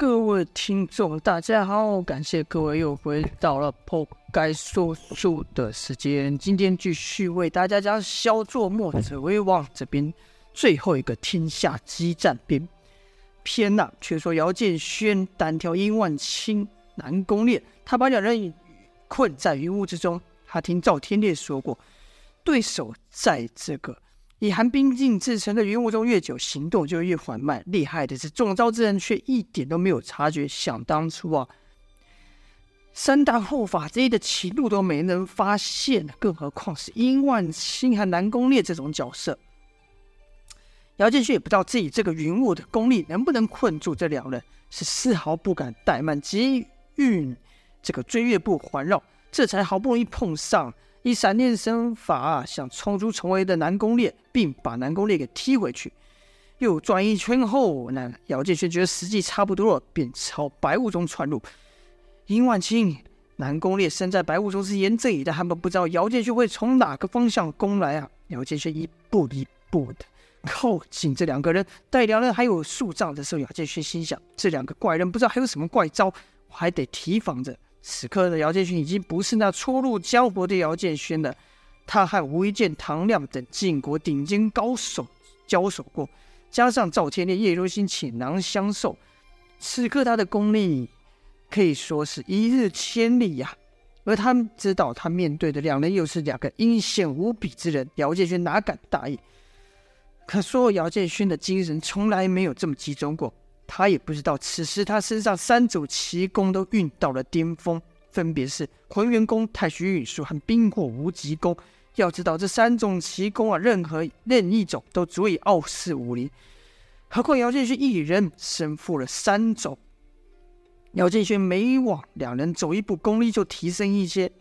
各位听众，大家好，感谢各位又回到了破该说书的时间。今天继续为大家讲小作墨者为王这边最后一个天下激战篇篇呐，却说姚建轩单挑殷万清、南宫烈，他把两人困在云雾之中。他听赵天烈说过，对手在这个。以寒冰镜制成的云雾中越久，行动就越缓慢。厉害的是，中招之人却一点都没有察觉。想当初啊，三大护法之一的齐路都没能发现，更何况是殷万清和南宫烈这种角色。姚建勋也不知道自己这个云雾的功力能不能困住这两人，是丝毫不敢怠慢，急运这个追月步环绕，这才好不容易碰上。以闪电身法想冲出重围的南宫烈，并把南宫烈给踢回去，又转一圈后，那姚建轩觉得时机差不多了，便朝白雾中窜入。殷万清、南宫烈身在白雾中是严阵以待，他们不知道姚建轩会从哪个方向攻来啊！姚建轩一步一步的靠近这两个人，待两人还有数丈的时候，姚建轩心想：这两个怪人不知道还有什么怪招，我还得提防着。此刻的姚建勋已经不是那初入江湖的姚建勋了，他和吴一剑、唐亮等晋国顶尖高手交手过，加上赵天烈、叶如新倾囊相授，此刻他的功力可以说是一日千里呀、而他们知道，他面对的两人又是两个阴险无比之人，姚建勋哪敢大意？可说姚建勋的精神从来没有这么集中过。他也不知道，此时他身上三种奇功都运到了巅峰，分别是浑元功、太虚运术和冰火无极功。要知道，这三种奇功啊，任何任一种都足以傲视武林，何况姚建勋一人身负了三种。姚建勋每往两人走一步，功力就提升一些，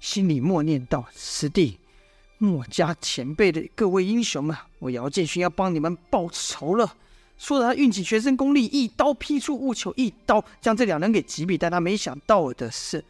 心里默念道：“师弟，墨家前辈的各位英雄们，我姚建勋要帮你们报仇了。”说着，他运起全身功力，一刀劈出雾球，一刀将这两人给击毙。但他没想到的是，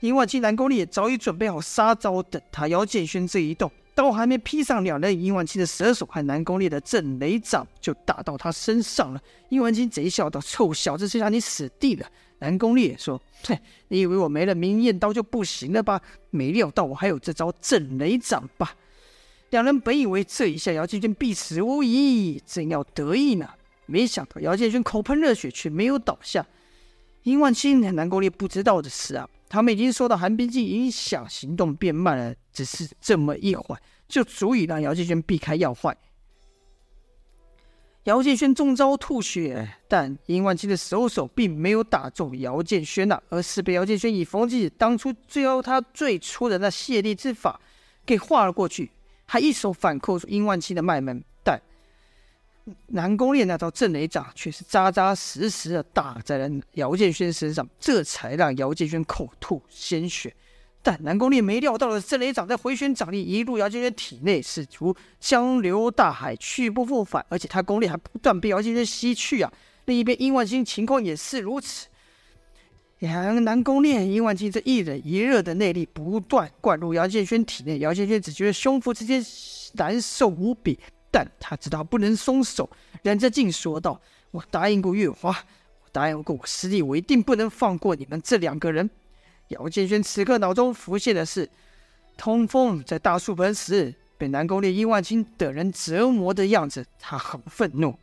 殷万清、南宫烈也早已准备好杀招，等他姚建轩这一动，刀还没劈上两人，殷万清的蛇手和南宫烈的震雷掌就打到他身上了。殷万清贼笑道：“臭小子，这下你死定了。”南宫烈说：“哼，你以为我没了明艳刀就不行了吧？没料到我还有这招震雷掌吧？”两人本以为这一下姚建轩必死无疑，正要得意呢，没想到姚建轩口喷热血，却没有倒下。殷万清和南宫烈不知道的是啊，他们已经受到寒冰镜影响，行动变慢了。只是这么一会儿，就足以让姚建轩避开要害。姚建轩中招吐血，但殷万清的手手并没有打中姚建轩呐，而是被姚建轩以缝剂当初最后他最初的那卸力之法给划了过去。还一手反扣住殷万清的脉门，但南宫烈那招震雷掌却是扎扎实实的打在了姚建轩身上，这才让姚建轩口吐鲜血。但南宫烈没料到的是震雷掌在回旋掌力一入姚建轩体内，是如江流大海，去不复返，而且他功力还不断被姚建轩吸去啊！另一边殷万金情况也是如此。两南宫烈、殷万金这一冷一热的内力不断灌入姚建轩体内，姚建轩只觉得胸腹之间难受无比，但他知道不能松手，忍着劲说道：“我答应过月华，我答应过我师弟，我一定不能放过你们这两个人。”姚建轩此刻脑中浮现的是通风在大树盆时被南宫烈、殷万清等人折磨的样子，他很愤怒。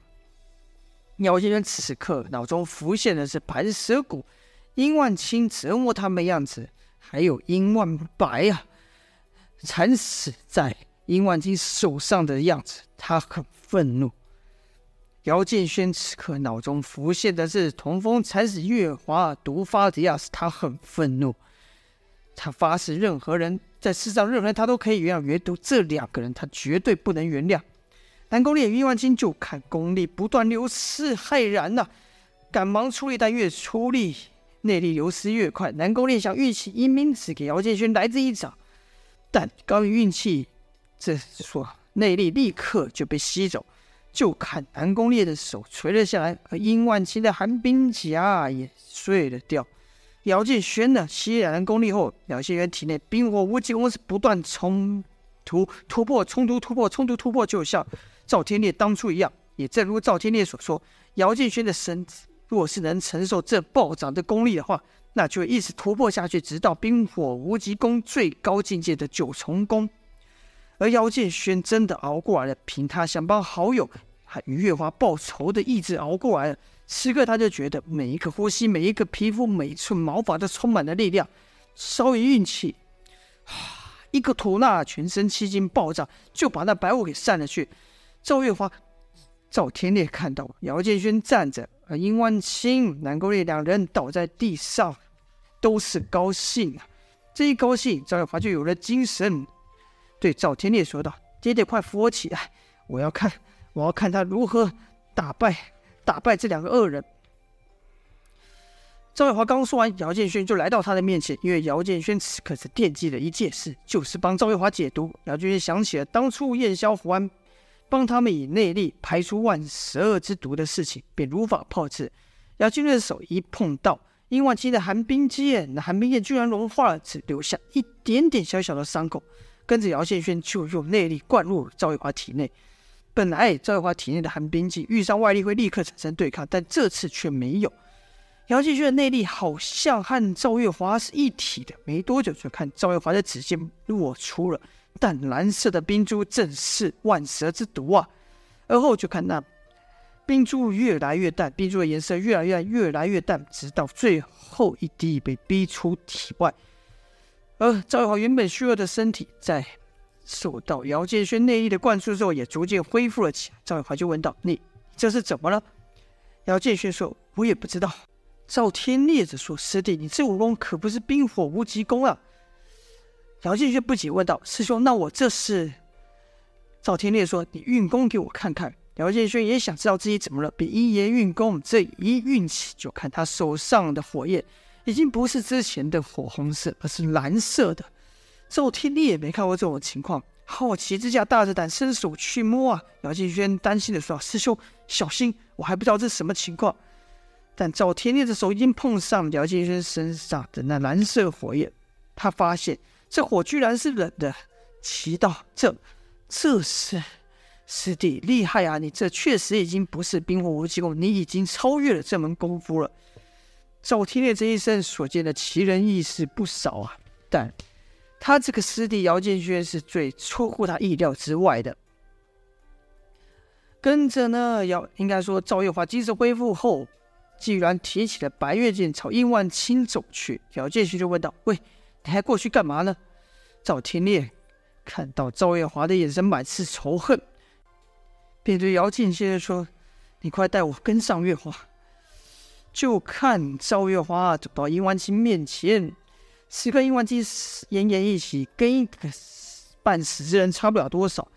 姚建轩此刻脑中浮现的是盘蛇谷。殷万清折磨他们样子，还有殷万白啊，惨死在殷万清手上的样子，他很愤怒。姚建轩此刻脑中浮现的是童风惨死月华毒发的样子，他很愤怒。他发誓，任何人在世上，任何人他都可以原谅，唯独这两个人，他绝对不能原谅。南宫烈与殷万清就看功力不断流失，骇然呐、啊，赶忙出力，但越出力。内力流失越快，南宫烈想运起阴冥石给姚建轩来这一掌，但刚一运气，这说内力立刻就被吸走。就看南宫烈的手垂了下来，而殷万清的寒冰甲也碎了掉。姚建轩呢，吸了南宫烈后，姚建勋体内冰火无极功是不断冲突突破，冲突突破，冲突突破，就像赵天烈当初一样。也正如赵天烈所说，姚建轩的身子。如果是能承受这暴涨的功力的话，那就一直突破下去，直到冰火无极功最高境界的九重功。而姚建轩真的熬过来了，凭他想帮好友和与月华报仇的意志熬过来了。此刻他就觉得每一个呼吸、每一个皮肤、每一寸毛发都充满了力量。稍一运气，一个吐纳，全身气劲暴涨，就把那白雾给散了去。赵月华、赵天烈看到姚建轩站着，而殷万清、南宫烈两人倒在地上，都是高兴啊。这一高兴，赵月华就有了精神。对赵天烈说道：“爹爹，快扶我起来！我要看，我要看他如何打败打败这两个恶人。”赵月华刚说完，姚建轩就来到他的面前，因为姚建轩此刻是惦记了一件事，就是帮赵月华解毒。姚建轩想起了当初燕霄福安帮他们以内力排出万十二之毒的事情，便如法炮制。姚建轩的手一碰到殷万青的寒冰剑，那寒冰剑居然融化了，只留下一点点小小的伤口。跟着姚建轩就用内力灌入赵月华体内。本来赵月华体内的寒冰剂遇上外力会立刻产生对抗，但这次却没有。姚建轩的内力好像和赵月华是一体的。没多久，就看赵月华的指尖落出了淡蓝色的冰珠，正是万蛇之毒啊！而后就看那冰珠越来越淡，冰珠的颜色越来越，越来越淡，直到最后一滴被逼出体外。而赵玉华原本虚弱的身体，在受到姚建轩内力的灌注之后，也逐渐恢复了起来。赵玉华就问道：“你这是怎么了？”姚建轩说：“我也不知道。”赵天烈则说：“师弟，你这武功可不是冰火无极功啊！”姚建轩不解问道：“师兄，那我这是？”赵天烈说：“你运功给我看看。”姚建轩也想知道自己怎么了，便一言运功，这一运起，就看他手上的火焰。已经不是之前的火红色，而是蓝色的。赵天烈也没看过这种情况，好奇之下大着胆伸手去摸啊。姚敬轩担心的说：“师兄小心，我还不知道这是什么情况。”但赵天烈的手已经碰上姚敬轩身上的那蓝色火焰，他发现这火居然是冷的。奇道：“这这是师弟厉害啊！你这确实已经不是冰火无极功，你已经超越了这门功夫了。”赵天烈这一生所见的奇人异事不少啊，但他这个师弟姚建轩是最出乎他意料之外的。跟着呢，姚应该说赵月华精神恢复后，既然提起了白月剑朝殷万清走去，姚建轩就问道：“喂，你还过去干嘛呢？”赵天烈看到赵月华的眼神满是仇恨，便对姚建轩说：“你快带我跟上月华。”就看赵月华走到殷万青面前，此刻殷万青奄奄一息，跟一个半死之人差不了多少。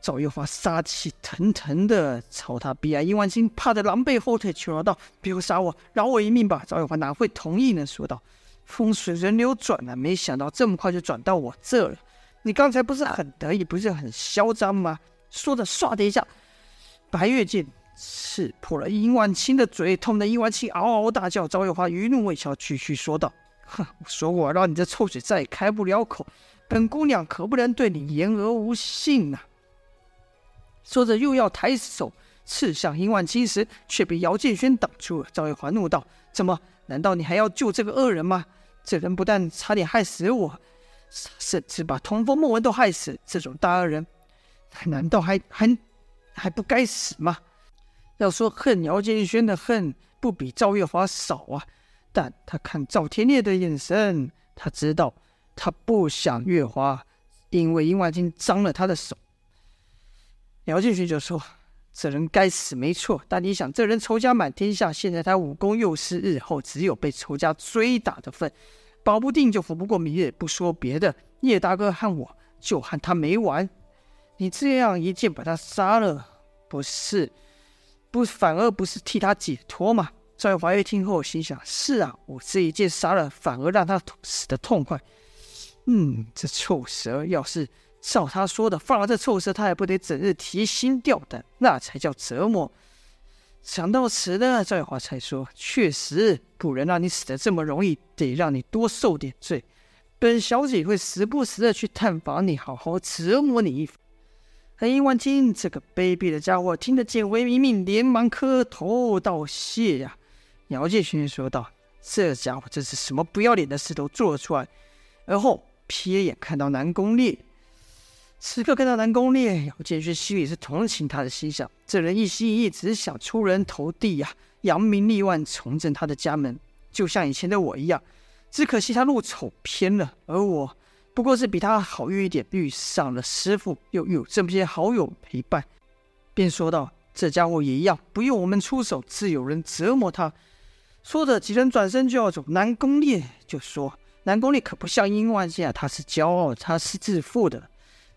赵月华杀气腾腾的朝他逼来，殷万青怕得狼狈后退，求饶道：“别杀我，饶我一命吧！”赵月华哪会同意呢？说道：“风水轮流转啊，没想到这么快就转到我这了。你刚才不是很得意，不是很嚣张吗？”说着，唰的一下，白月剑。刺破了殷万清的嘴，痛得殷万清嗷嗷大叫。赵月华余怒未消，继续说道：“ 哼，我说过，让你这臭嘴再也开不了口，本姑娘可不能对你言而无信呐、啊。”说着，又要抬手刺向殷万清时，却被姚建轩挡住了。赵月华怒道：“怎么？难道你还要救这个恶人吗？这人不但差点害死我，甚至把童风、孟文都害死，这种大恶人，难道还还还不该死吗？”要说恨姚建轩的恨不比赵月华少啊，但他看赵天烈的眼神，他知道他不想月华因为殷万金脏了他的手。姚建轩就说：“这人该死，没错。但你想，这人仇家满天下，现在他武功又失，日后只有被仇家追打的份，保不定就活不过明日。不说别的，叶大哥和我就和他没完。你这样一剑把他杀了，不是？”不，反而不是替他解脱吗？赵月华一听后心想：是啊，我这一剑杀了，反而让他死得痛快。嗯，这臭蛇要是照他说的放了这臭蛇，他也不得整日提心吊胆，那才叫折磨。想到此呢，赵月华才说：确实不能让你死得这么容易，得让你多受点罪。本小姐会时不时的去探访你，好好折磨你一番。而殷万金这个卑鄙的家伙，听得简为一命，连忙磕头道谢呀、姚建勋说道：“这家伙真是什么不要脸的事都做了出来。”而后瞥眼看到南宫烈，此刻看到南宫烈，姚建勋心里是同情他的，心想：这人一心一意只想出人头地呀，扬名立万，重振他的家门，就像以前的我一样。只可惜他路走偏了，而我不过是比他好运一点，遇上了师傅，又有这么些好友陪伴，便说道：“这家伙也一样，不用我们出手，自有人折磨他。”说着，几人转身就要走。南宫烈就说：“南宫烈可不像殷万金啊，他是骄傲，他是自负的。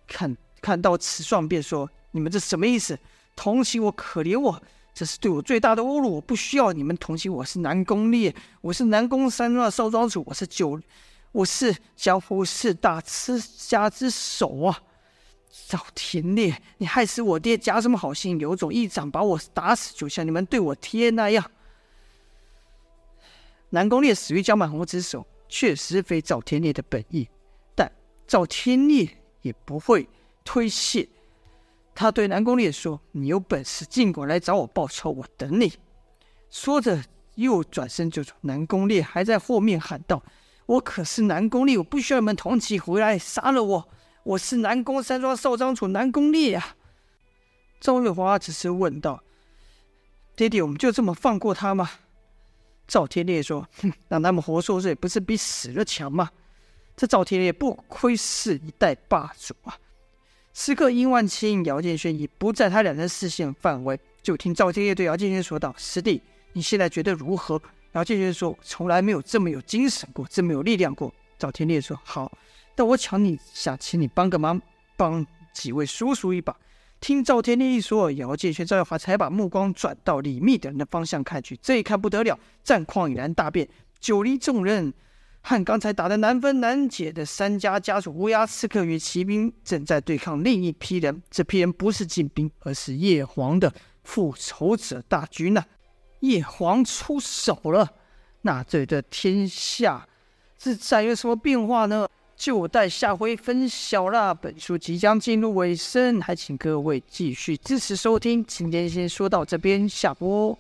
看 看到此状，便说：‘你们这什么意思？同情我，可怜我？’”这是对我最大的侮辱！我不需要你们同情我，是南宫烈，我是南宫山庄的少庄主，我是九，我是江湖四大吃家之首啊！赵天烈，你害死我爹，假什么好心？有种一掌把我打死，就像你们对我爹那样。南宫烈死于江满红之手，确实非赵天烈的本意，但赵天烈也不会推卸。他对南宫烈说：“你有本事尽管来找我报仇，我等你。”说着又转身就走。南宫烈还在后面喊道：“我可是南宫烈，我不需要你们同情，回来杀了我！我是南宫山庄少庄主南宫烈啊！”赵月华只是问道：“爹爹，我们就这么放过他吗？”赵天烈说：“哼，让他们活受罪，不是比死了强吗？”这赵天烈不愧是一代霸主啊！此刻，殷万清、姚建轩已不在他两人视线范围。就听赵天烈对姚建轩说道：“师弟，你现在觉得如何？”姚建轩说：“从来没有这么有精神过，这么有力量过。”赵天烈说：“好，但我请你想请你帮个忙，帮几位叔叔一把。”听赵天烈一说，姚建轩、赵耀华才把目光转到李密等人的方向看去。这一看不得了，战况已然大变。九黎众人。和刚才打得难分难解的三家家主乌鸦刺客与骑兵正在对抗另一批人，这批人不是禁兵，而是叶黄的复仇者大军呐！叶皇出手了，那这的天下是在有什么变化呢？就待下回分晓啦。本书即将进入尾声，还请各位继续支持收听。今天先说到这边，下播。